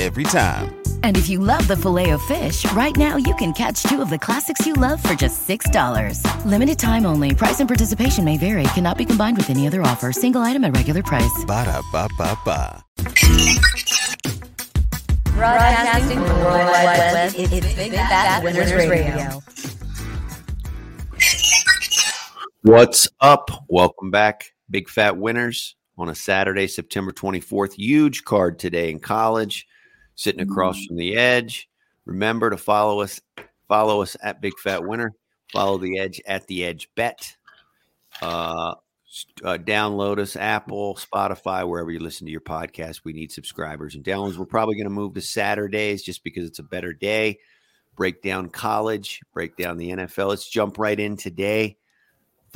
Every time. And if you love the filet of fish, right now you can catch two of the classics you love for just $6. Limited time only. Price and participation may vary. Cannot be combined with any other offer. Single item at regular price. Ba da ba ba ba. Broadcasting from the World Wide Web, it's Big Fat Winners Radio. What's up? Welcome back, Big Fat Winners, on a Saturday, September 24th. Huge card today in college, sitting across from the edge. Remember to follow us, follow us at Big Fat Winner. Follow the edge at the edge bet. Uh, uh, download us Apple, Spotify, wherever you listen to your podcast. We need subscribers and downloads. We're probably going to move to Saturdays just because it's a better day. Break down college, break down the NFL. Let's jump right in today.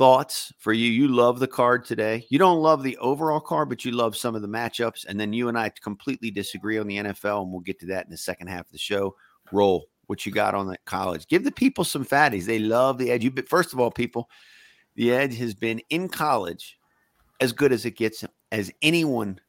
Thoughts for you? You love the card today. You don't love the overall card, but you love some of the matchups. And then you and I completely disagree on the NFL, and we'll get to that in the second half of the show. Roll what you got on that college. Give the people some fatties. They love the edge. You first of all, people, the Edge has been in college as good as it gets as anyone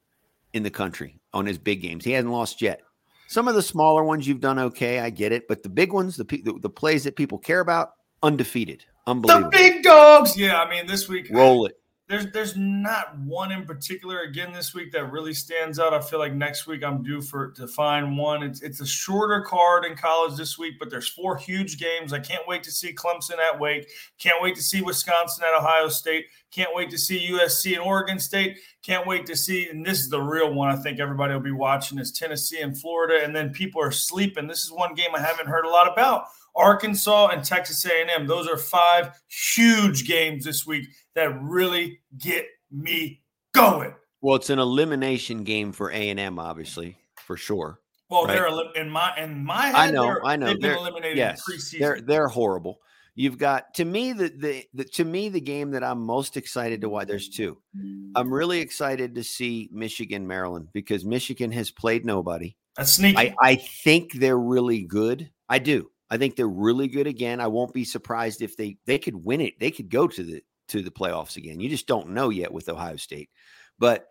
in the country on his big games. He hasn't lost yet. Some of the smaller ones you've done okay, I get it, but the big ones, the the, the plays that people care about, undefeated, unbelievable. The big dogs. Yeah, I mean this week roll it. There's there's not one in particular again this week that really stands out. I feel like next week I'm due for to find one. It's it's a shorter card in college this week, but there's four huge games. I can't wait to see Clemson at Wake. Can't wait to see Wisconsin at Ohio State. Can't wait to see USC and Oregon State. Can't wait to see, and this is the real one. I think everybody will be watching is Tennessee and Florida, and then people are sleeping. This is one game I haven't heard a lot about. Arkansas and Texas A&M. Those are five huge games this week that really get me going. Well, it's an elimination game for A and M, obviously, for sure. Well, right? they're in my in my head. I know, I know. They've been They're- eliminated yes, in preseason. they're they're horrible. You've got to me the, the the to me the game that I'm most excited to watch. There's two. I'm really excited to see Michigan Maryland because Michigan has played nobody. That's sneaky. I, I think they're really good. I do. I think they're really good again. I won't be surprised if they they could win it. They could go to the to the playoffs again. You just don't know yet with Ohio State. But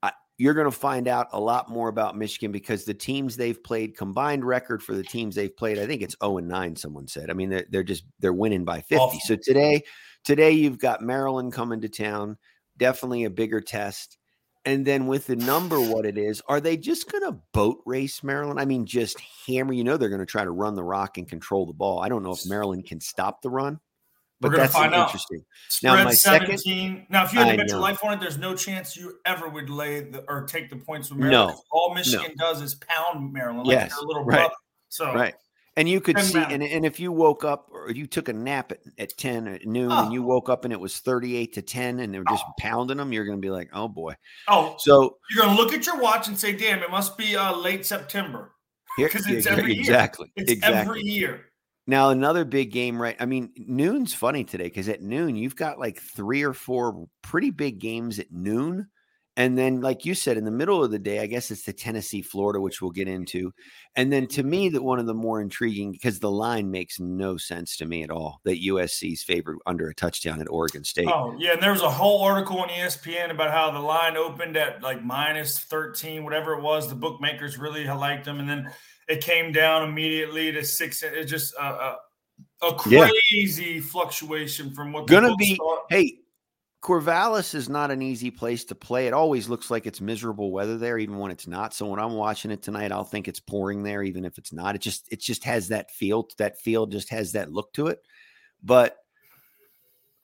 I, you're going to find out a lot more about Michigan because the teams they've played combined record for the teams they've played, I think it's 0 and 9 someone said. I mean they're, they're just they're winning by 50. Awful. So today today you've got Maryland coming to town, definitely a bigger test. And then with the number, what it is, are they just going to boat race Maryland? I mean, just hammer. You know, they're going to try to run the rock and control the ball. I don't know if Maryland can stop the run, but We're that's find interesting. Spread Now, my second, 17. now, if you had to bet your life on it, there's no chance you ever would lay the, or take the points from Maryland. No. All Michigan does is pound Maryland like Yes, little right. brother. So right? And you could see, and, and if you woke up or you took a nap at, at 10 at noon Oh. and you woke up and it was 38 to 10 and they're just pounding them, you're going to be like, oh boy. Oh, So you're gonna look at your watch and say, "Damn, it must be uh, late September." Because it's yeah, every year. exactly, It's exactly. every year. Now another big game, right? I mean, noon's funny today because at noon you've got like three or four pretty big games at noon, and then like you said, in the middle of the day, I guess it's the Tennessee, Florida, which we'll get into, and then to me, that one of the more intriguing because the line makes no sense to me at all that USC's favored under a touchdown at Oregon State. Oh, yeah. And there was a whole article on ESPN about how the line opened at like minus 13, whatever it was. The bookmakers really liked them. And then It came down immediately to six. It's just a, a, a Yeah. crazy fluctuation from what the Gonna be thought. hey, Corvallis is not an easy place to play. It always looks like it's miserable weather there, even when it's not. So when I'm watching it tonight, I'll think it's pouring there, even if it's not. It just it just has that feel. That field just has that look to it. But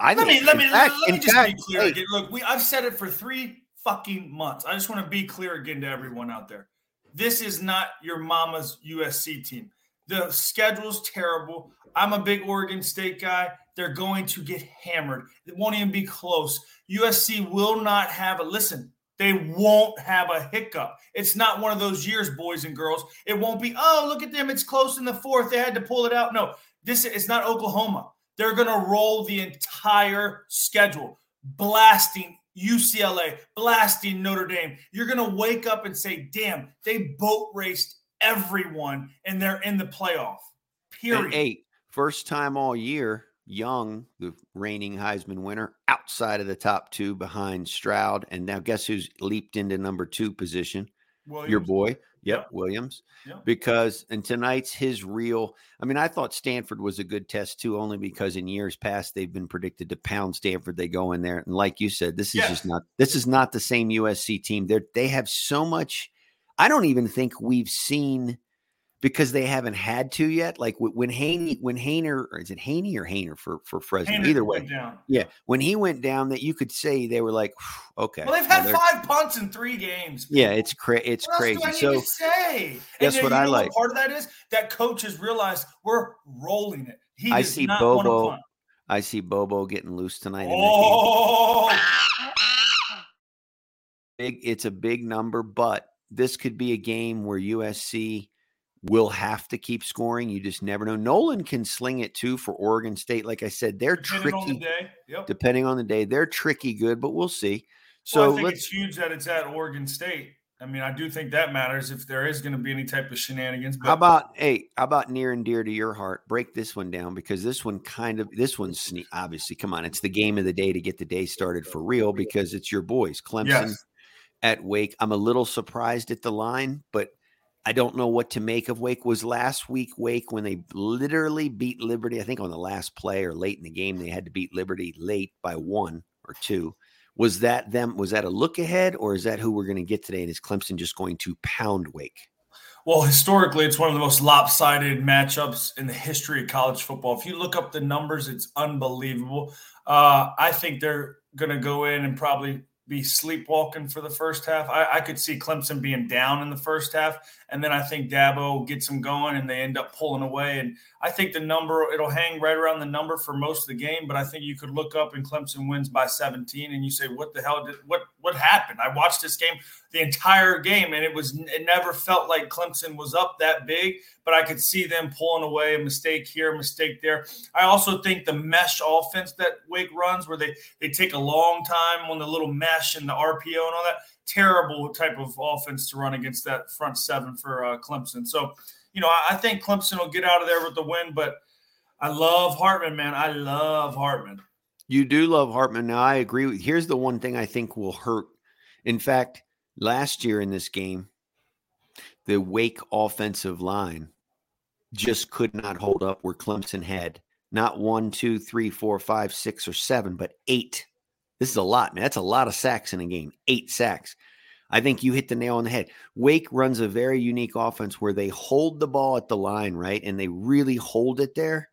I Let me let me fact- let me just fact, be clear hey, again. Look, we I've said it for three fucking months. I just want to be clear again to everyone out there. This is not your mama's USC team. The schedule's terrible. I'm a big Oregon State guy. They're going to get hammered. It won't even be close. USC will not have a listen. They won't have a hiccup. It's not one of those years, boys and girls. It won't be, oh, look at them. It's close in the fourth. They had to pull it out. No, this is not Oklahoma. They're going to roll the entire schedule, blasting UCLA, blasting Notre Dame. You're going to wake up and say, damn, they boat raced everyone and they're in the playoff. Period. And eight, first time all year, Young, the reigning Heisman winner, outside of the top two behind Stroud. And now guess who's leaped into number two position? Your boy. Yep, Yep. Williams. Yep. Because and tonight's his real. I mean, I thought Stanford was a good test too, only because in years past they've been predicted to pound Stanford. They go in there, and like you said, this is just not this is not the same USC team. They they have so much. I don't even think we've seen because they haven't had to yet. Like when Haney, when Haener, or is it Haney or Haener for for Fresno? Haener Either way, down. yeah. When he went down, that you could say they were like, okay. Well, they've had five punts in three games. Yeah, it's cra- it's What crazy. So say? guess then what I like? Part of that is that coach has realized we're rolling it. He I see not want to Bobo. I see Bobo getting loose tonight. Oh, big it's a big number but this could be a game where usc will have to keep scoring you just never know nolan can sling it too for oregon state like i said they're depending on the tricky day. Yep. depending on the day they're tricky good but we'll see well, so I think let's it's huge that it's at Oregon State. I mean, I do think that matters if there is going to be any type of shenanigans. But how about hey how about near and dear to your heart break this one down because this one kind of this one's obviously come on it's the game of the day to get the day started for real because it's your boys clemson Yes. At Wake. I'm a little surprised at the line, but I don't know what to make of Wake. Was last week Wake when they literally beat Liberty? I think on the last play or late in the game, they had to beat Liberty late by one or two. Was that them? Was that a look ahead, or is that who we're going to get today? And is Clemson just going to pound Wake? Well, historically, it's one of the most lopsided matchups in the history of college football. If you look up the numbers, it's unbelievable. Uh, I think they're going to go in and probably be sleepwalking for the first half. I, I could see Clemson being down in the first half, and then I think Dabo gets them going, and they end up pulling away. And I think the number it'll hang right around the number for most of the game. But I think you could look up and Clemson wins by 17, and you say, "What the hell did what what happened?" I watched this game the entire game, and it was it never felt like Clemson was up that big, but I could see them pulling away a mistake here, a mistake there. I also think the mesh offense that Wake runs, where they they take a long time on the little mesh and the RPO and all that, terrible type of offense to run against that front seven for uh, Clemson. So, you know, I, I think Clemson will get out of there with the win, but I love Hartman, man. I love Hartman. You do love Hartman. Now I agree with. Here's the one thing I think will hurt. In fact, last year in this game, the Wake offensive line just could not hold up where Clemson had not one, two, three, four, five, six, or seven, but eight. This is a lot, man. That's a lot of sacks in a game. Eight sacks. I think you hit the nail on the head. Wake runs a very unique offense where they hold the ball at the line, right? And they really hold it there.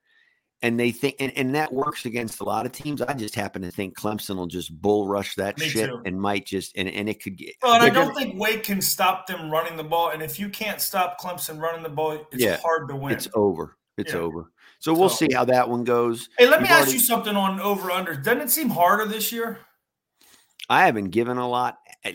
And they think, and, and that works against a lot of teams. I just happen to think Clemson will just bull rush that Me shit too. and might just, and, and it could get. Well, and I don't gonna- think Wake can stop them running the ball. And if you can't stop Clemson running the ball, it's Yeah, hard to win. It's over. It's Yeah. over. So we'll So- see how that one goes. Hey, let me You've ask already- you something on over under. Doesn't it seem harder this year? I haven't given a lot. Eh,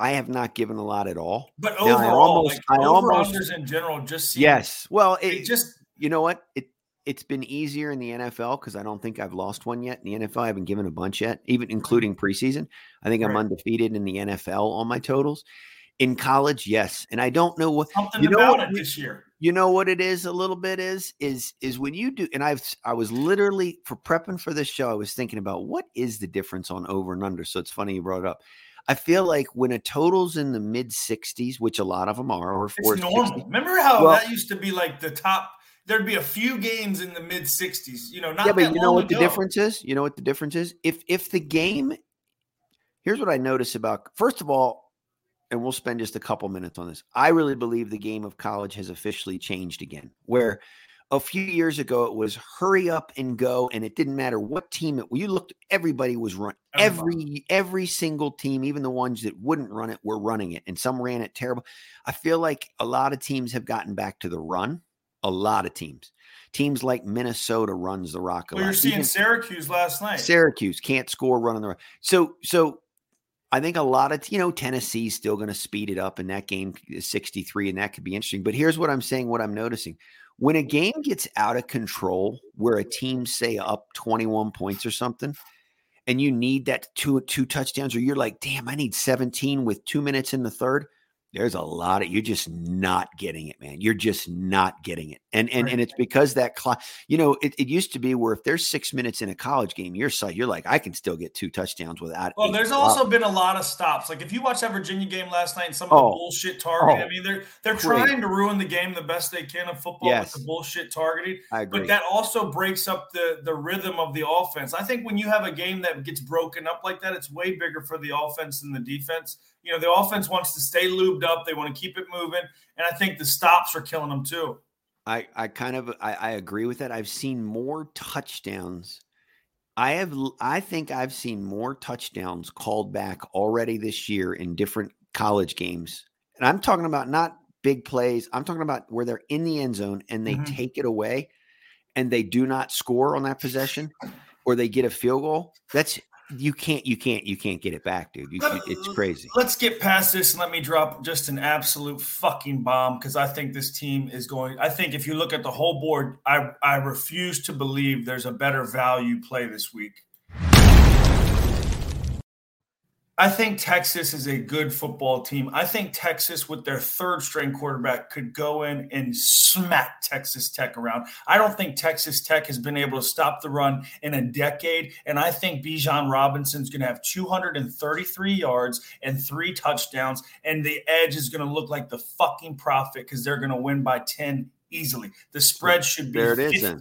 I have not given a lot at all. But Now, I overall, almost- like I over almost- unders in general just seem Yes. Well, it it, just you know what? It it's been easier in the NFL because I don't think I've lost one yet. In the NFL, I haven't given a bunch yet, even including preseason. I think I'm undefeated in the NFL on my totals. In college, yes, and I don't know what something you know about what it this year. you know what it is a little bit is is is when you do and i've i was literally for prepping for this show i was thinking about what is the difference on over and under so it's funny you brought it up I feel like when a total's in the mid 60s, which a lot of them are, or It's 460, normal. Remember how Well- that used to be like the top? There'd be a few games in the mid 60s. You know, not yeah, but you know what the difference is? You know what the difference is? If if the game, here's what I notice about first of all, and we'll spend just a couple minutes on this. I really believe the game of college has officially changed again. Where a few years ago it was hurry up and go, and it didn't matter what team it. You looked, everybody was run. Oh, every every single team, even the ones that wouldn't run it, were running it, and some ran it terrible. I feel like a lot of teams have gotten back to the run. A lot of teams, teams like Minnesota runs the rock a Well, lot. you're seeing Even- Syracuse last night. Syracuse can't score running the rock. So so I think a lot of you know Tennessee's still going to speed it up, and that game is 63, and that could be interesting. But here's what I'm saying: what I'm noticing when a game gets out of control, where a team say up 21 points or something, and you need that two two touchdowns, or you're like, damn, I need 17 with two minutes in the third. There's a lot of you're just not getting it, man. You're just not getting it, and and and it's because that clock. You know, it, it used to be where if there's six minutes in a college game, you're so you're like, I can still get two touchdowns without. Well, there's blocks. also been a lot of stops. Like if you watch that Virginia game last night and some of Oh. the bullshit targeting, Oh. I mean, they're they're Great. trying to ruin the game the best they can of football Yes. with the bullshit targeting. I agree. But that also breaks up the the rhythm of the offense. I think when you have a game that gets broken up like that, it's way bigger for the offense than the defense. You know, the offense wants to stay lubed up. They want to keep it moving, and I think the stops are killing them too. I, I kind of I, I agree with that. I've seen more touchdowns. I have I think I've seen more touchdowns called back already this year in different college games. And I'm talking about not big plays. I'm talking about where they're in the end zone and they Mhm. take it away and they do not score on that possession or they get a field goal. That's you can't you can't you can't get it back, dude. You, it's crazy. Let's get past this and let me drop just an absolute fucking bomb because I think this team is going. I think if you look at the whole board, I I refuse to believe there's a better value play this week. I think Texas is a good football team. I think Texas, with their third string quarterback, could go in and smack Texas Tech around. I don't think Texas Tech has been able to stop the run in a decade. And I think Bijan Robinson's going to have 233 yards and three touchdowns. And the edge is going to look like the fucking profit because they're going to win by 10 easily. The spread should be There it is then.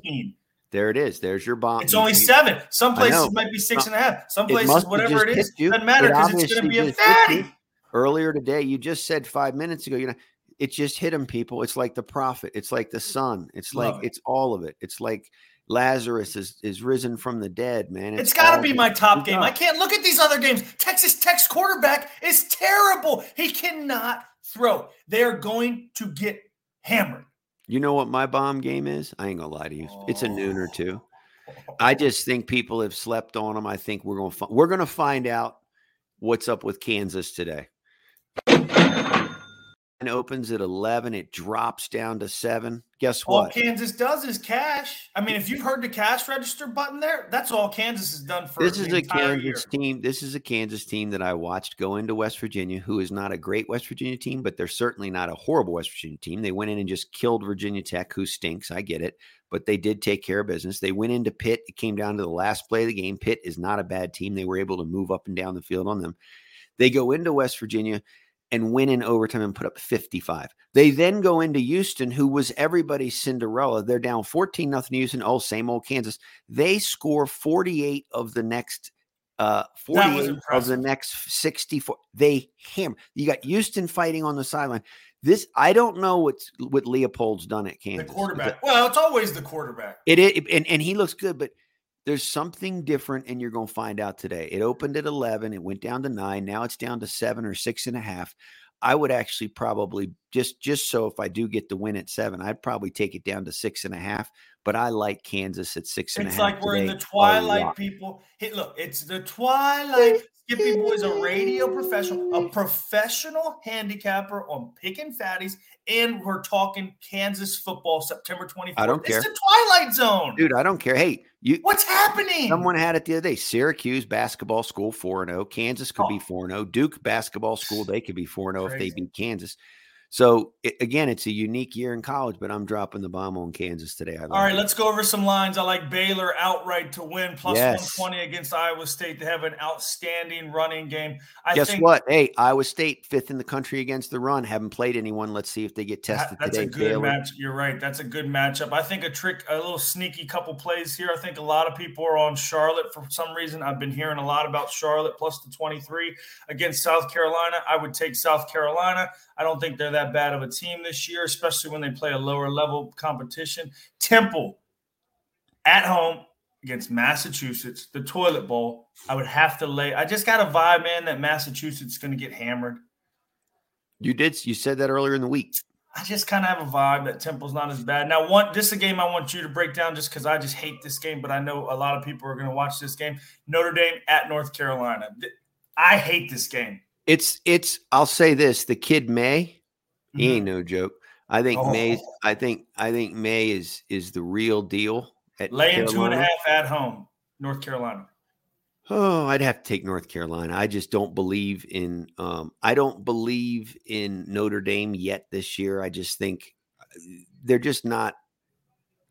15. There it is. There's your bomb. It's only seven. Some places it might be six and a half. Some places, have whatever it is, doesn't matter It because it's going to be a just hit you. fatty. earlier today you just said five minutes ago you know it just hit them people it's like the prophet it's like the sun it's like it. it's all of it it's like lazarus is is risen from the dead man it's got to be my top game. I can't look at these other games. Texas Tech's quarterback is terrible. He cannot throw. They are going to get hammered. You know what my bomb game is? I ain't gonna lie to you. It's a noon or oh. two. i just think people have slept on them i think we're gonna fi- we're gonna find out what's up with kansas today opens at 11 it drops down to 7 guess All what Kansas does is cash. I mean, if you've heard the cash register button there, that's all Kansas has done for this is a Kansas year. team. This is a Kansas team that I watched go into West Virginia, who is not a great West Virginia team, but they're certainly not a horrible West Virginia team. They went in and just killed Virginia Tech, who stinks. I get it, but they did take care of business. They went into Pitt. It came down to the last play of the game. Pitt is not a bad team. They were able to move up and down the field on them. They go into West Virginia and win in overtime and put up 55. They then go into Houston, who was everybody's Cinderella. They're down 14 nothing Houston. Oh, same old Kansas. They score 48 of the next uh 48 of the next 64. They hammer. You got Houston fighting on the sideline. This I don't know what's what Leipold's done at Kansas. The quarterback. Well, it's always the quarterback. It is, and, and he looks good, but there's something different, and you're going to find out today. It opened at 11, it went down to nine, now it's down to seven or six and a half. I would actually probably just just so if I do get the win at seven, I'd probably take it down to six and a half. But I like Kansas at six and a It's like we're in the twilight, people. Hey, look, it's the twilight. Skippy Boy's a radio professional, a professional handicapper on picking fatties, and we're talking Kansas football September 24th. I don't care. It's the twilight zone. dude. I don't care. Hey, you. What's happening? Someone had it the other day. Syracuse basketball school four and zero. Kansas could be Oh. four and zero. Duke basketball school they could be four and zero if they beat Kansas. So it, again, it's a unique year in college, but I'm dropping the bomb on Kansas today. I All right, let's go over some lines. I like Baylor outright to win plus Yes. 120 against Iowa State. They have an outstanding running game. I Guess think what? Hey, Iowa State fifth in the country against the run. Haven't played anyone. Let's see if they get that- tested that's today. a good Baylor. match. You're right. That's a good matchup. I think a trick, a little sneaky couple plays here. I think a lot of people are on Charlotte for some reason. I've been hearing a lot about Charlotte plus the 23 against South Carolina. I would take South Carolina. I don't think they're that bad of a team this year, especially when they play a lower level competition. Temple at home against Massachusetts, the toilet bowl. I would have to lay. I just got a vibe, man, that Massachusetts is going to get hammered. You did. You said that earlier in the week. I just kind of have a vibe that Temple's not as bad. Now, one this is a game I want you to break down just because I just hate this game, but I know a lot of people are going to watch this game. Notre Dame at North Carolina. I hate this game. It's it's. I'll say this: the kid Maye, he ain't no joke. I think Oh. Maye. I think I think Maye is is the real deal. At Laying two and a Carolina. half at home, North Carolina. Oh, I'd have to take North Carolina. I just don't believe in. Um, I don't believe in Notre Dame yet this year. I just think they're just not.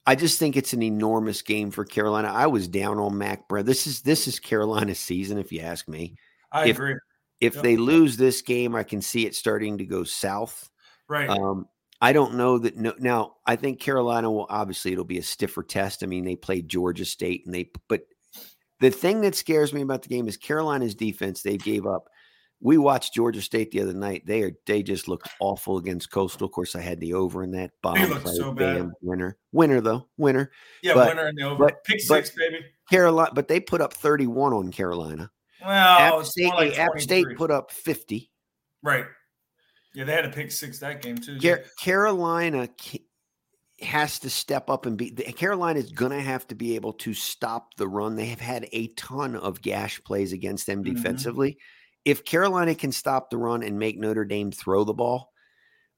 I just think it's an enormous game for Carolina. I was down on Mack Brown. This is this is Carolina's season, if you ask me. I If- agree. If Yep. they lose this game, I can see it starting to go south. Right. Um, I don't know that. No, now I think Carolina will obviously it'll be a stiffer test. I mean, they played Georgia State and they, but the thing that scares me about the game is Carolina's defense. They gave up. We watched Georgia State the other night. They are they just looked awful against Coastal. Of course, I had the over in that bomb play. so bad. Bam, winner, winner though, winner. yeah, but- winner in the over. but- Pick but- six, baby. Carolina, but they put up thirty one on Carolina. Well, App State, like App State put up fifty. right. Yeah, they had a pick six that game too. Car- Carolina ca- has to step up and be. Carolina is going to have to be able to stop the run. They have had a ton of gash plays against them Mhm. defensively. If Carolina can stop the run and make Notre Dame throw the ball,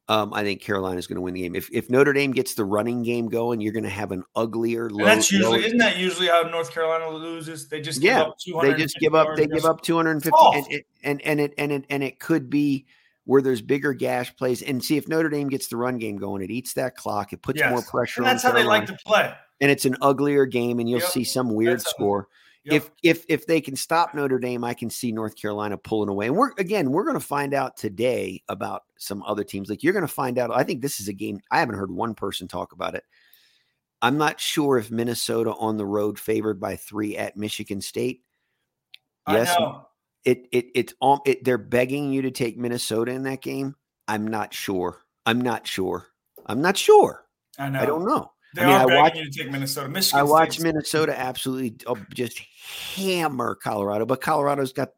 um, I think Carolina is going to win the game. If if Notre Dame gets the running game going, you're going to have an uglier. Low, that's usually low- isn't that usually how North Carolina loses? They just Yeah, give up 200 they just give up. They give up 250, and it, and and it and it and it could be where there's bigger gash plays. And see if Notre Dame gets the run game going, it eats that clock. It puts more pressure. And that's on how they like to play. and it's an uglier game, and you'll Yep. see some weird That's score. Yep. If if if they can stop Notre Dame, I can see North Carolina pulling away. And we're again, we're going to find out today about some other teams. Like you're going to find out. I think this is a game. I haven't heard one person talk about it. I'm not sure if Minnesota on the road favored by three at Michigan State. Yes. It it it's um it, they're begging you to take Minnesota in that game. I'm not sure. I'm not sure. I'm not sure. I know. I don't know. They I mean, are I begging watch- you to take Minnesota. Michigan. I watch State's- Minnesota absolutely uh, just hammer Colorado, but Colorado's got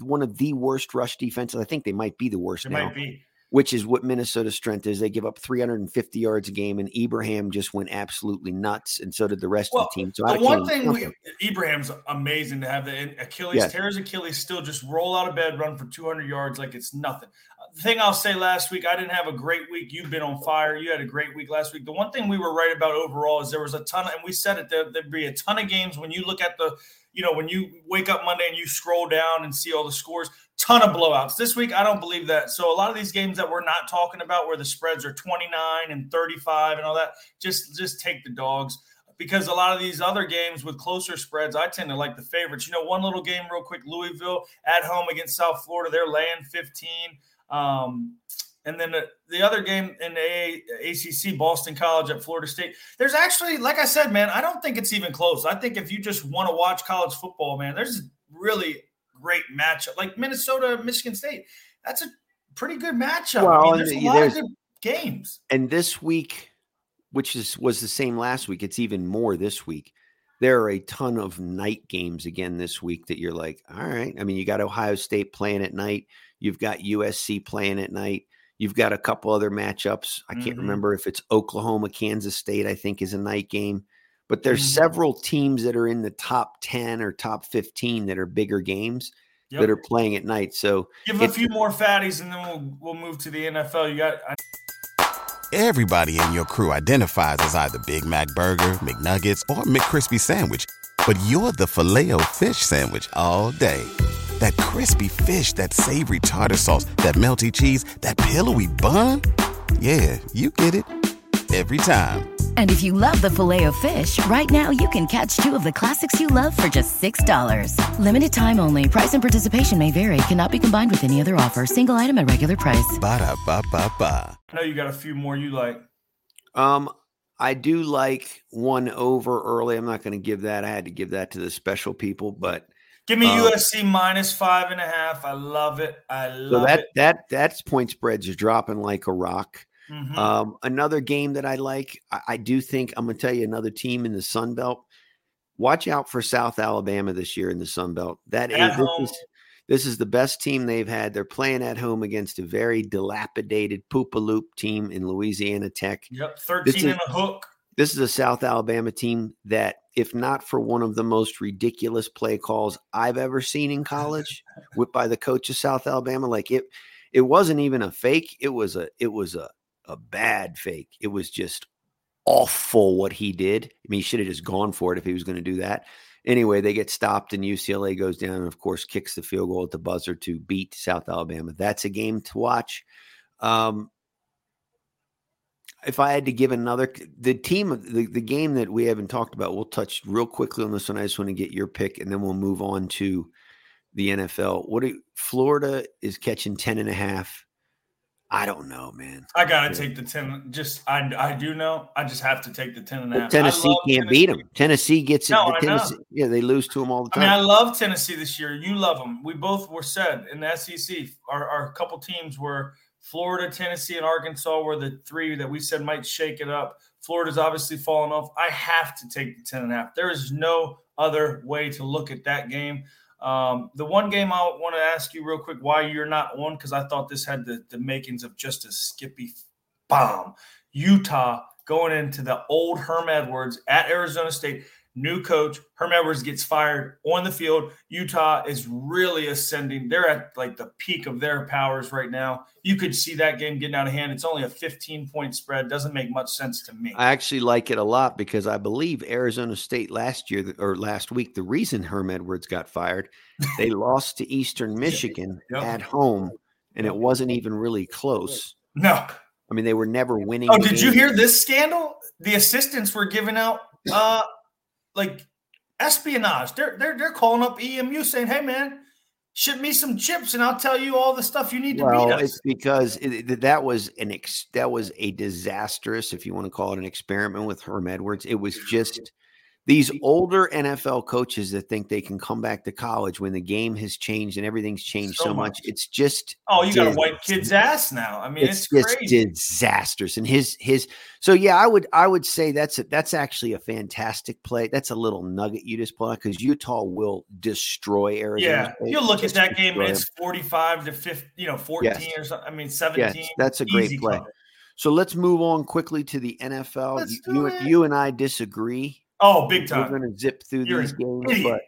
one of the worst rush defenses. I think they might be the worst It now, might be. Which is what Minnesota's strength is. They give up 350 yards a game, and Ibrahim just went absolutely nuts, and so did the rest Well, of the team. So I The one thing we, Ibrahim's amazing to have the Achilles Yes. tears Achilles still just roll out of bed, run for 200 yards like it's nothing. Thing I'll say last week, I didn't have a great week. You've been on fire. You had a great week last week. The one thing we were right about overall is there was a ton, of, and we said it. There, there'd be a ton of games when you look at the, you know, when you wake up Monday and you scroll down and see all the scores. Ton of blowouts this week. I don't believe that. So a lot of these games that we're not talking about, where the spreads are 29 and 35 and all that, just just take the dogs because a lot of these other games with closer spreads, I tend to like the favorites. You know, one little game real quick, Louisville at home against South Florida, they're laying 15. Um, and then the, the other game in the ACC, Boston College at Florida State. There's actually, like I said, man, I don't think it's even close. I think if you just want to watch college football, man, there's really great matchup. Like Minnesota, Michigan State, that's a pretty good matchup. I mean, there's a lot of good games. And this week, which is was the same last week, it's even more this week. There are a ton of night games again this week that you're like, all right. I mean, you got Ohio State playing at night. You've got USC playing at night. You've got a couple other matchups. I can't Mhm. remember if it's Oklahoma, Kansas State, I think is a night game. But there's Mhm. several teams that are in the top 10 or top 15 that are bigger games Yep. that are playing at night. So Give a few more fatties, and then we'll we'll move to the NFL. You got I Everybody in your crew identifies as either Big Mac Burger, McNuggets, or McCrispy Sandwich. But you're the filet fish Sandwich all day. That crispy fish, that savory tartar sauce, that melty cheese, that pillowy bun. Yeah, you get it every time. And if you love the filet of fish, right now you can catch two of the classics you love for just $6. Limited time only. Price and participation may vary. Cannot be combined with any other offer. Single item at regular price. Ba da ba ba ba. I know you got a few more you like. Um, I do like one over early. I'm not going to give that. I had to give that to the special people, but Give me Um, USC minus five and a half. I love it. I so love that it. that that's point spreads are dropping like a rock. Mhm. Um, another game that I like, I, I do think I'm going to tell you another team in the Sun Belt. Watch out for South Alabama this year in the Sun Belt. That is, this is this is the best team they've had. They're playing at home against a very dilapidated Poopaloop team in Louisiana Tech. Yep, thirteen is- and a hook. This is a South Alabama team that, if not for one of the most ridiculous play calls I've ever seen in college, with by the coach of South Alabama, like it, it wasn't even a fake. It was a, it was a, a bad fake. It was just awful what he did. I mean, he should have just gone for it if he was going to do that. Anyway, they get stopped and UCLA goes down and, of course, kicks the field goal at the buzzer to beat South Alabama. That's a game to watch. Um, if I had to give another, the team, the, the game that we haven't talked about, we'll touch real quickly on this one. I just want to get your pick and then we'll move on to the NFL. What do Florida is catching 10 and a half. I don't know, man. I gotta Yeah. take the ten. Just I I do know. I just have to take the ten and a half. I Tennessee can't beat them. Tennessee gets it. No, the I know. Tennessee, yeah, they lose to them all the I time. mean, I love Tennessee this year. You love them. We both were said in the SEC. Our, our couple teams were Florida, Tennessee, and Arkansas were the three that we said might shake it up. Florida's obviously fallen off. I have to take the 10 and a half. There is no other way to look at that game. Um, the one game I want to ask you real quick why you're not on, because I thought this had the, the makings of just a skippy bomb. Utah going into the old Herm Edwards at Arizona State. New coach, Herm Edwards gets fired on the field. Utah is really ascending. They're at like the peak of their powers right now. You could see that game getting out of hand. It's only a 15 point spread. Doesn't make much sense to me. I actually like it a lot because I believe Arizona State last year or last week, the reason Herm Edwards got fired, they lost to Eastern Michigan Yep. at home, and it wasn't even really close. No. I mean, they were never winning. Oh, did you hear this scandal? The assistants were giving out uh like espionage. They're they're they're calling up EMU saying, "Hey man, ship me some chips and I'll tell you all the stuff you need to Well, beat us." it's because it- that was an ex, that was a disastrous, if you want to call it an experiment with Herm Edwards. It was just these mm-hmm. older NFL coaches that think they can come back to college when the game has changed and everything's changed so, So much. much. It's just Oh, you got a white kid's ass now. I mean, it's, it's, just crazy. disastrous. And his his so yeah, I would I would say that's a, that's actually a fantastic play. That's a little nugget you just pull out because Utah will destroy Arizona. Yeah, you look at that game and it's 45 to 50, you know, 14 or something. I mean, 17. Yes, that's a great play. cover. So let's move on quickly to the NFL. You, you and I disagree. Oh, big time. We're going to zip through You're these games, but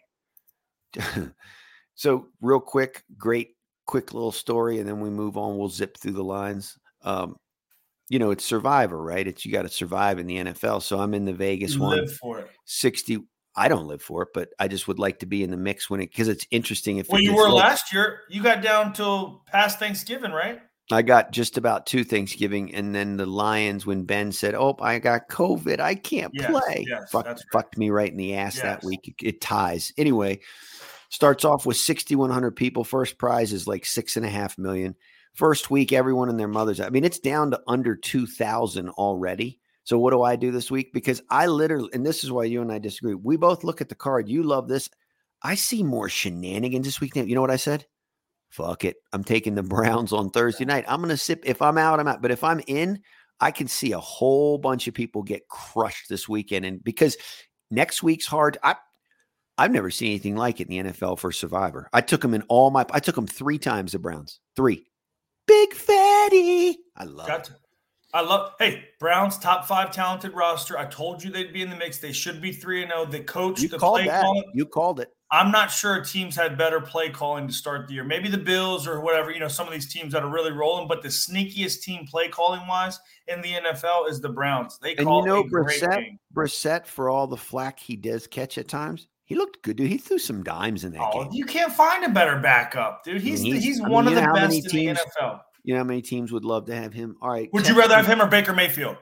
so real quick, great, quick little story, and then we move on. We'll zip through the lines. Um, you know, it's Survivor, right? It's you got to survive in the NFL. So I'm in the Vegas You one. live for it. 60 I don't live for it, but I just would like to be in the mix when it because it's interesting if Well, you were last year. You got down till past Thanksgiving, right? I got just about two Thanksgiving, and then the Lions when Ben said, "Oh, I got COVID, I can't Yes, play." yes, Fuck, right. fucked me right in the ass that week. It, it ties anyway. Starts off with sixty one hundred people. First prize is like six and a half million. First week, everyone and their mothers. I mean, it's down to under two thousand already. So what do I do this week? Because I literally, and this is why you and I disagree. We both look at the card. You love this. I see more shenanigans this week. You know what I said? Fuck it. I'm taking the Browns on Thursday night. I'm going to sip. If I'm out, I'm out. But if I'm in, I can see a whole bunch of people get crushed this weekend. And because next week's hard, I, I've never seen anything like it in the NFL for Survivor. I took them in all my, I took them three times, the Browns. Three. Big fatty. I love Got it. I love. Hey, Browns top five talented roster. I told you they'd be in the mix. They should be three and zero. The coach, You the called play that. calling. You called it. I'm not sure teams had better play calling to start the year. Maybe the Bills or whatever. You know, some of these teams that are really rolling. But the sneakiest team play calling wise in the NFL is the Browns. They call And you know, Brissett. Brissett, for all the flack he does catch at times, he looked good, dude. He threw some dimes in that Oh, game. you can't find a better backup, dude. He's he's- he's, I mean, one of the best in teams- the NFL. You know how many teams would love to have him? All right. Would you rather have him or Baker Mayfield?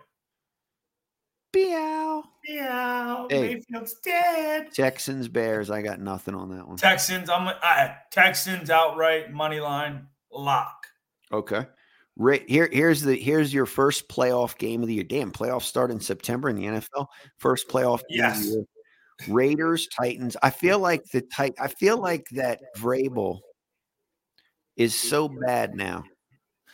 Meow. Meow. Hey. Mayfield's dead. Texans, Bears. I got nothing on that one. Texans. I'm I, Texans outright money line lock. Okay. Right here, here's the here's your first playoff game of the year. Damn, playoffs start in September in the NFL. First playoff game of the Yes. year. Raiders, Titans. I feel like the tight. I feel like that Vrabel is so bad now.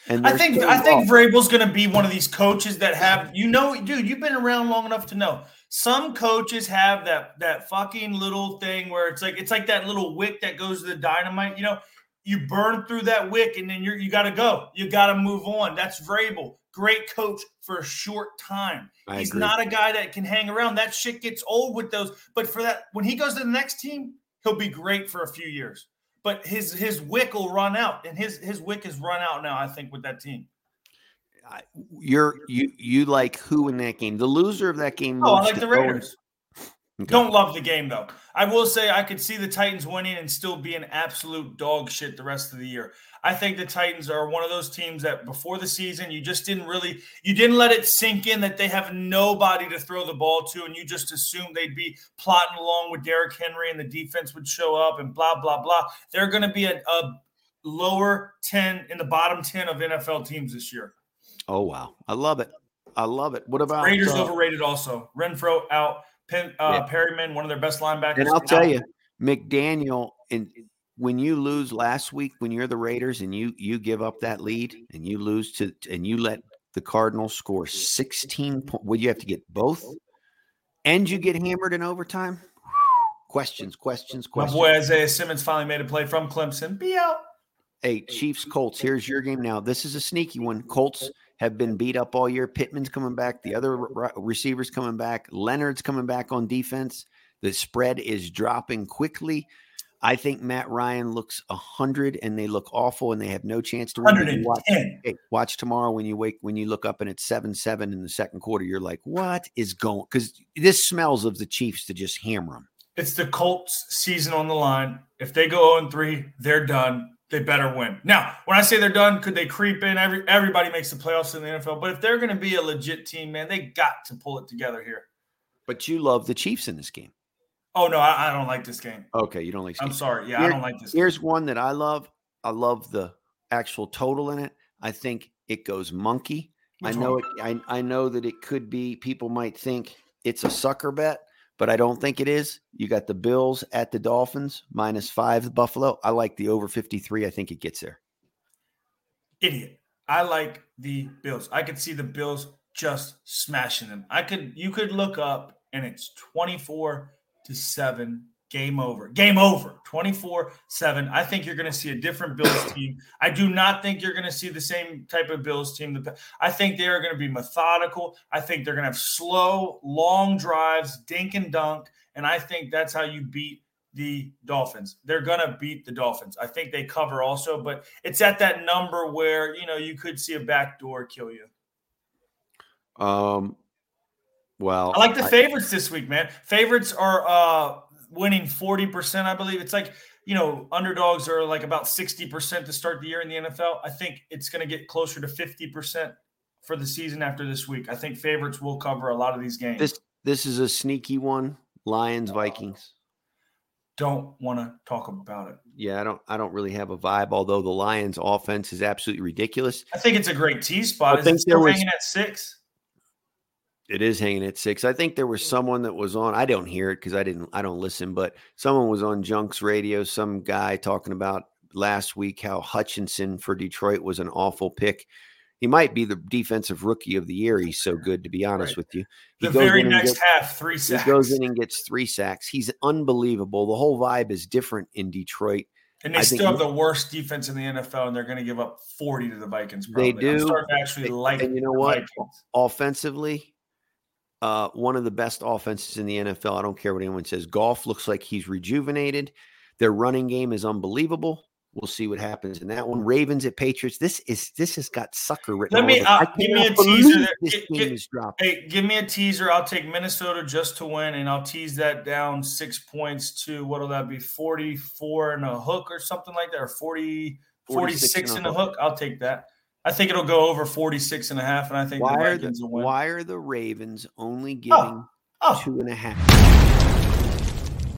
And I think I think. Vrabel's going to be one of these coaches that have you know, dude. You've been around long enough to know some coaches have that that fucking little thing where it's like it's like that little wick that goes to the dynamite. You know, you burn through that wick and then you're you got to go. You got to move on. That's Vrabel, great coach for a short time. I He's agree. not a guy that can hang around. That shit gets old with those. But for that, when he goes to the next team, he'll be great for a few years. But his his wick will run out, and his his wick is run out now. I think with that team. I- You're you you like who in that game? The loser of that game. Oh, I like the Raiders. Okay. Don't love the game though. I will say I could see the Titans winning and still be an absolute dog shit the rest of the year. I think the Titans are one of those teams that before the season you just didn't really you didn't let it sink in that they have nobody to throw the ball to and you just assumed they'd be plotting along with Derrick Henry and the defense would show up and blah blah blah. They're going to be a, a lower 10 in the bottom 10 of NFL teams this year. Oh wow, I love it. I love it. What about Raiders uh, overrated also. Renfrow out. Pen, uh, Yeah. Perryman, one of their best linebackers. And I'll tell you, McDaniel, and when you lose last week, when you're the Raiders and you you give up that lead and you lose to and you let the Cardinals score 16 points, would you have to get both? And you get hammered in overtime? Questions, questions, questions. My boy Isaiah Simmons finally made a play from Clemson. Be out. Hey, Chiefs, Colts. Here's your game now. This is a sneaky one. Colts have been beat up all year. Pittman's coming back. The other re- receivers coming back. Leonard's coming back on defense. The spread is dropping quickly. I think Matt Ryan looks hundred, and they look awful, and they have no chance to win. But you Watch, 110. hey, watch tomorrow when you wake when you look up and it's seven seven in the second quarter. You're like, what is going? Because this smells of the Chiefs to just hammer them. It's the Colts season on the line. If they go 0 3, they're done. They better win. Now, when I say they're done, could they creep in? Every everybody makes the playoffs in the NFL. But if they're going to be a legit team, man, they got to pull it together here. But you love the Chiefs in this game. Oh no, I, I don't like this game. Okay, you don't like. I'm sorry. Yeah, I don't like this. Game. Here's one that I love. I love the actual total in it. I think it goes monkey. Which I know one? it. I, I know that it could be. People might think it's a sucker bet, but I don't think it is. You got the Bills at the Dolphins minus five. The Buffalo. I like the over fifty three. I think it gets there. idiot. I like the Bills. I could see the Bills just smashing them. I could you could look up and it's 24 to 7 game over. Game over. 24-7. I think you're going to see a different Bills team. I do not think you're going to see the same type of Bills team. I think they are going to be methodical. I think they're going to have slow, long drives, dink and dunk, and I think that's how you beat the Dolphins. They're going to beat the Dolphins. I think they cover also, but it's at that number where, you know, you could see a backdoor kill you. Um. Well, I like the favorites this week, man. Favorites are uh winning 40%, I believe. It's like, you know, underdogs are like about 60% to start the year in the NFL. I think it's going to get closer to 50% for the season after this week. I think favorites will cover a lot of these games. this this is a sneaky one. Lions uh, Vikings. Don't want to talk about it. Yeah, I don't. I don't really have a vibe. Although the Lions' offense is absolutely ridiculous. I think it's a great T spot. I Is think it still there was- hanging at six? It is hanging at six. I think there was someone that was on. I don't hear it because I didn't. I don't listen. But someone was on Junks Radio. Some guy talking about last week how Hutchinson for Detroit was an awful pick. He might be the defensive rookie of the year. He's so good, to be honest Right. with you. He The goes very next gets- half, three sacks. He goes in and gets three sacks. He's unbelievable. The whole vibe is different in Detroit. And they I still have the worst defense in the NFL, and they're going to give up 40 to the Vikings. They Probably. I'm do. actually like and you know what? Vikings. offensively, uh, one of the best offenses in the NFL. I don't care what anyone says. Goff looks like he's rejuvenated. Their running game is unbelievable. We'll see what happens in that one. Ravens at Patriots. This is this has got sucker written. Let me, uh, give me a teaser. This Get- game get- is dropping. Hey, give me a teaser. I'll take Minnesota just to win, and I'll tease that down six points to what'll that be? 44 and a hook or something like that, or 40, 46, 46 and a hook. I'll take that. I think it'll go over 46 and a half, and I think Why the are the, will win. why are the Ravens only oh, giving Oh, two and a half?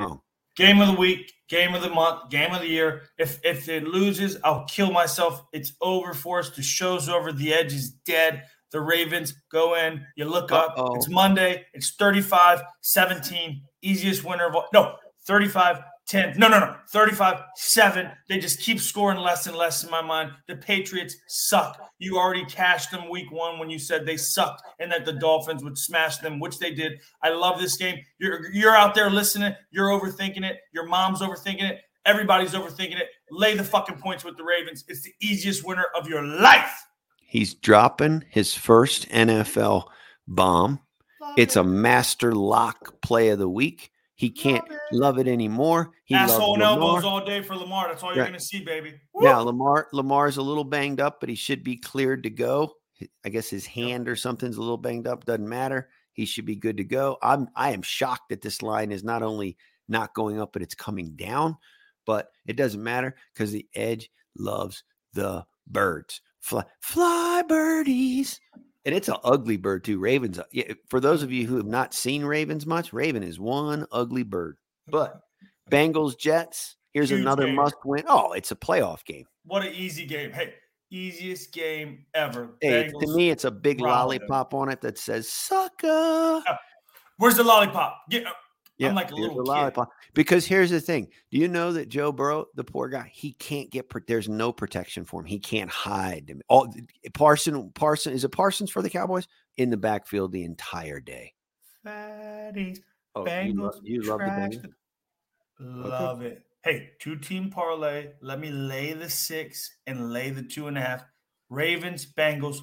Oh, game of the week, game of the month, game of the year. If if it loses, I'll kill myself. It's over for us. The show's over. The edge is dead. The Ravens go in. You look up. Uh-oh. It's Monday. It's 35 17. Easiest winner of all. No, 35 10. No, no, no. 35 7. They just keep scoring less and less in my mind. The Patriots suck. You already cashed them week one when you said they sucked and that the Dolphins would smash them, which they did. I love this game. You're, you're out there listening. You're overthinking it. Your mom's overthinking it. Everybody's overthinking it. Lay the fucking points with the Ravens. It's the easiest winner of your life. he's dropping his first NFL bomb. It's a master lock play of the week. He can't love it anymore. He Asshole loves and elbows all day for Lamar. That's all you're Right. going to see, baby. Now Lamar Lamar's a little banged up, but he should be cleared to go. I guess his hand or something's a little banged up. Doesn't matter. He should be good to go. I'm I am shocked that this line is not only not going up, but it's coming down. But it doesn't matter because the edge loves the birds. Fly, fly birdies. And it's an ugly bird too. Ravens. uh, Yeah, for those mm. of you who have not seen Ravens much, Raven is one ugly bird. But Bengals Jets. Here's Huge another game. must win. Oh, it's a playoff game. What an easy game. Hey, easiest game ever. Hey, to me, it's a big lollipop on it that says "sucker." Ah, where's the lollipop? Get, uh, Yeah, I'm like a little kid. lollipop. Because here's the thing: Do you know that Joe Burrow, the poor guy, he can't get. There's no protection for him. He can't hide. All eh, Parson, Parson is it Parsons for the Cowboys in the backfield the entire day. Fatties. Oh, you, Bengals. love, you love the Bengals? Love it. Hey, two team parlay. Let me lay the six and lay the two and a half. Ravens, Bengals,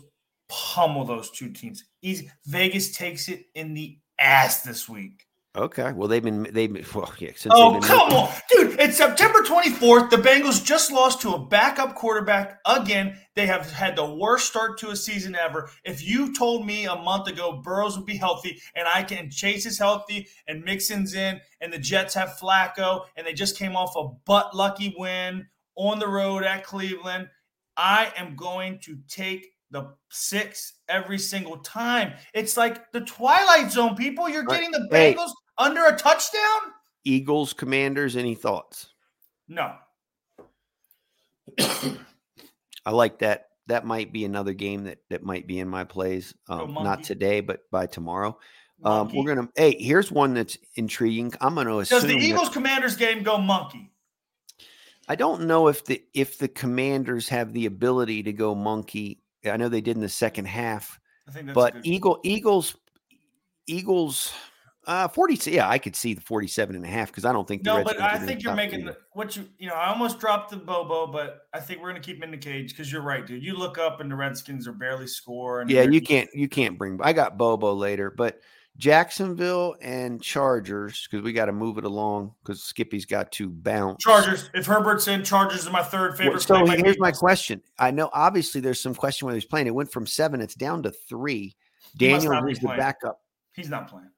pummel those two teams. Easy. Vegas takes it in the ass this week. Okay, well they've been they've been well, yeah, since Oh, been come making- on. Dude, it's September 24th. The Bengals just lost to a backup quarterback again. They have had the worst start to a season ever. If you told me a month ago Burrows would be healthy and I can Chase is healthy and Mixon's in and the Jets have Flacco and they just came off a butt lucky win on the road at Cleveland, I am going to take the six every single time. It's like the Twilight Zone, people. You're getting the Hey. Bengals under a touchdown? Eagles, Commanders. Any thoughts? No. I like that. That might be another game that that might be in my plays. Um, not today, but by tomorrow. Um, we're gonna. Hey, here's one that's intriguing. I'm gonna assume. Does the that- Eagles Commanders game go monkey? I don't know if the if the Commanders have the ability to go monkey. I know they did in the second half, I think that's but Eagle Eagles Eagles uh 40 yeah, I could see the 47 and a half because I don't think No, but I think you're making the- what you you know. I almost dropped the Bobo, but I think we're gonna keep him in the cage because you're right, dude. You look up and the Redskins are barely scoring. Yeah, you can't you can't bring I got Bobo later, but Jacksonville and Chargers because we got to move it along because Skippy's got to bounce. Chargers. If Herbert's in, Chargers is my third Well, favorite. so play here's my question. I know obviously there's some question whether he's playing. It went from seven, it's down to three. Daniel is the backup. He's not playing.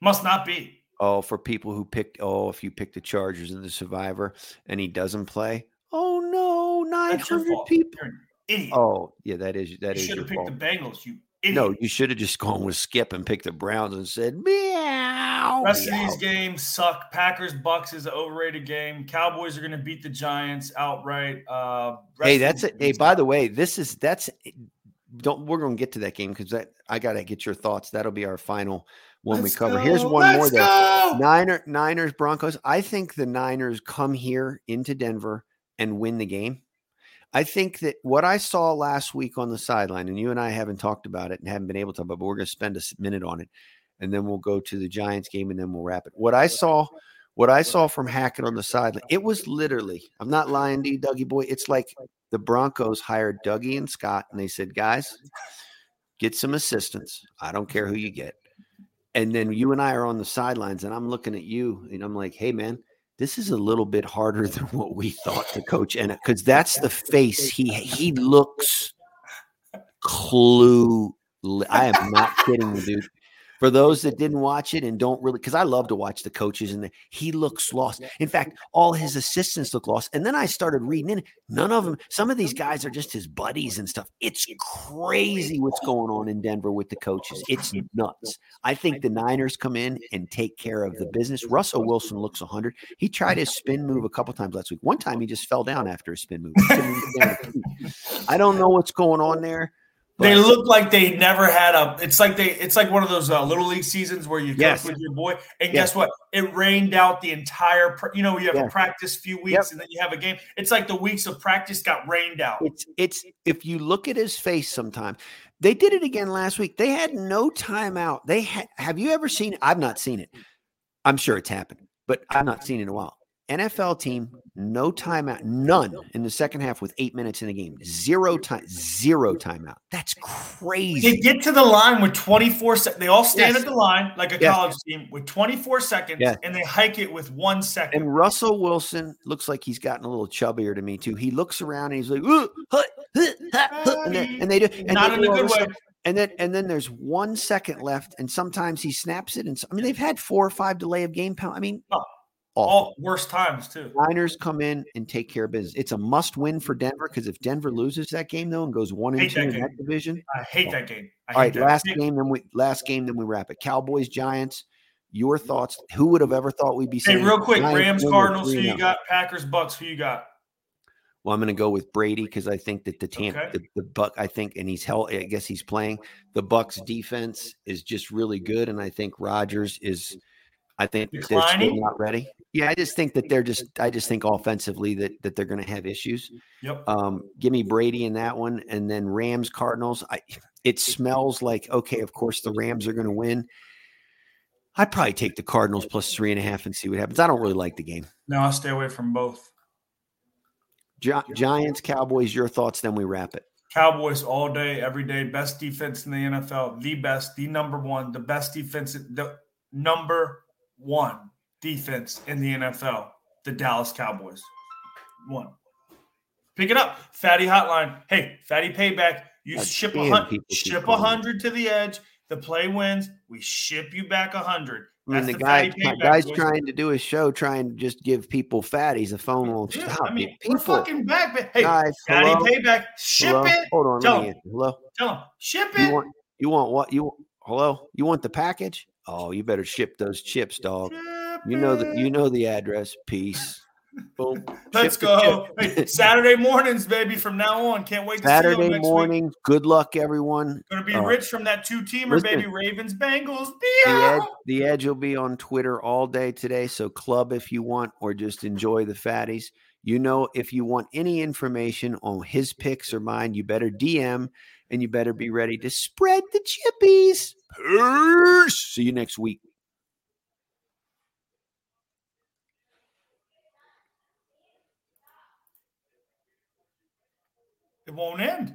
Must not be. Oh, for people who picked, oh, if you pick the Chargers and the Survivor and he doesn't play, oh no, nine hundred people. You're an idiot. Oh, yeah, that is that you is should have picked fault. the Bengals. You idiot. No, you should have just gone with Skip and picked the Browns and said meow. Rest of these games suck. Packers Bucks is an overrated game. Cowboys are going to beat the Giants outright. Uh, Hey, that's it. Hey, by the way, this is that's don't we're gonna get to that game because that I gotta get your thoughts. That'll be our final one Let's we cover. Here's one more Let's though. go. Niner Niners Broncos. I think the Niners come here into Denver and win the game. I think that what I saw last week on the sideline, and you and I haven't talked about it and haven't been able to, but we're going to spend a minute on it, and then we'll go to the Giants game, and then we'll wrap it. What I saw, what I saw from Hackett on the sideline, it was literally. I'm not lying to you, Dougie boy. It's like the Broncos hired Dougie and Scott, and they said, guys, get some assistance. I don't care who you get. And then you and I are on the sidelines, and I'm looking at you, and I'm like, hey, man, this is a little bit harder than what we thought to coach. And because that's the face he he looks clue. I am not kidding, dude. For those that didn't watch it and don't really, because I love to watch the coaches, and the, he looks lost. In fact, all his assistants look lost. And then I started reading in. None of them. Some of these guys are just his buddies and stuff. It's crazy what's going on in Denver with the coaches. It's nuts. I think the Niners come in and take care of the business. Russell Wilson looks 100. He tried his spin move a couple times last week. One time he just fell down after a spin move. I don't know what's going on there. They look like they never had a. It's like they. It's like one of those uh, little league seasons where you Yes. with your boy, and Yes. guess what? It rained out the entire. You know, you have Yeah. a practice few weeks, Yep. and then you have a game. It's like the weeks of practice got rained out. It's it's if you look at his face sometime. They did it again last week. They had no timeout. They ha- have you ever seen? I've not seen it. I'm sure it's happened, but I've not seen it in a while. NFL team, no timeout, none in the second half with eight minutes in the game. Zero time, zero timeout. That's crazy. They get to the line with 24 seconds. They all stand Yes. at the line like a Yes. college team with 24 seconds, Yes. and they hike it with one second. And Russell Wilson looks like he's gotten a little chubbier to me too. He looks around and he's like, huh, huh, huh, huh," and, then, and they do, and Not they in a good way. And then and then there's one second left, and sometimes he snaps it. And so, I mean, they've had four or five delay of game pound. I mean, Oh. All worst times too. Niners come in and take care of business. It's a must win for Denver because if Denver loses that game though and goes one and two that in game. that division, I hate oh. that game. I all right, last game, then we last game, then we wrap it. Cowboys, Giants. Your thoughts? Who would have ever thought we'd be Hey, real quick, Giants Rams, Cardinals. Who you oh? got? Packers, Bucks. Who you got? Well, I'm going to go with Brady because I think that the Tampa, Okay. the, the Buck, I think, and he's held. I guess he's playing. The Bucks defense is just really good, and I think Rodgers is. I think they're not ready. Yeah, I just think that they're just. I just think offensively that that they're going to have issues. Yep. Um, give me Brady in that one, and then Rams Cardinals. I it smells like okay. Of course, the Rams are going to win. I'd probably take the Cardinals plus three and a half and see what happens. I don't really like the game. No, I'll stay away from both. Gi- Giants, Cowboys. Your thoughts? Then we wrap it. Cowboys all day, every day. Best defense in the NFL. The best, the number one, the best defense, the number one defense in the NFL. The Dallas Cowboys. One. Pick it up. Fatty Hotline. Hey, Fatty Payback. You God ship a hundred. Ship a hundred to the edge. The play wins. We ship you back a hundred. I mean, That's the guy, guy's boys. trying to do his show, trying to just give people fatties. The phone won't Yeah, stop. I mean, people, we're fucking back. But hey, guys, Fatty hello? Payback. Ship hello? it. Hold on, Tell let me him. Hello, Tell him. Ship you it. want you want what you hello? You want the package? Oh, you better ship those chips, dog. Ship You know the you know the address. Peace. Boom. Let's Ship go. Hey, Saturday mornings, baby, from now on. Can't wait to see you Saturday next morning. Good luck, everyone. week. Gonna be Uh, rich from that two teamer, baby. Ravens, Bengals. The edge, the edge will be on Twitter all day today. So club if you want, or just enjoy the fatties. You know, if you want any information on his picks or mine, you better DM and you better be ready to spread the chippies. Peace. See you next week. It won't end.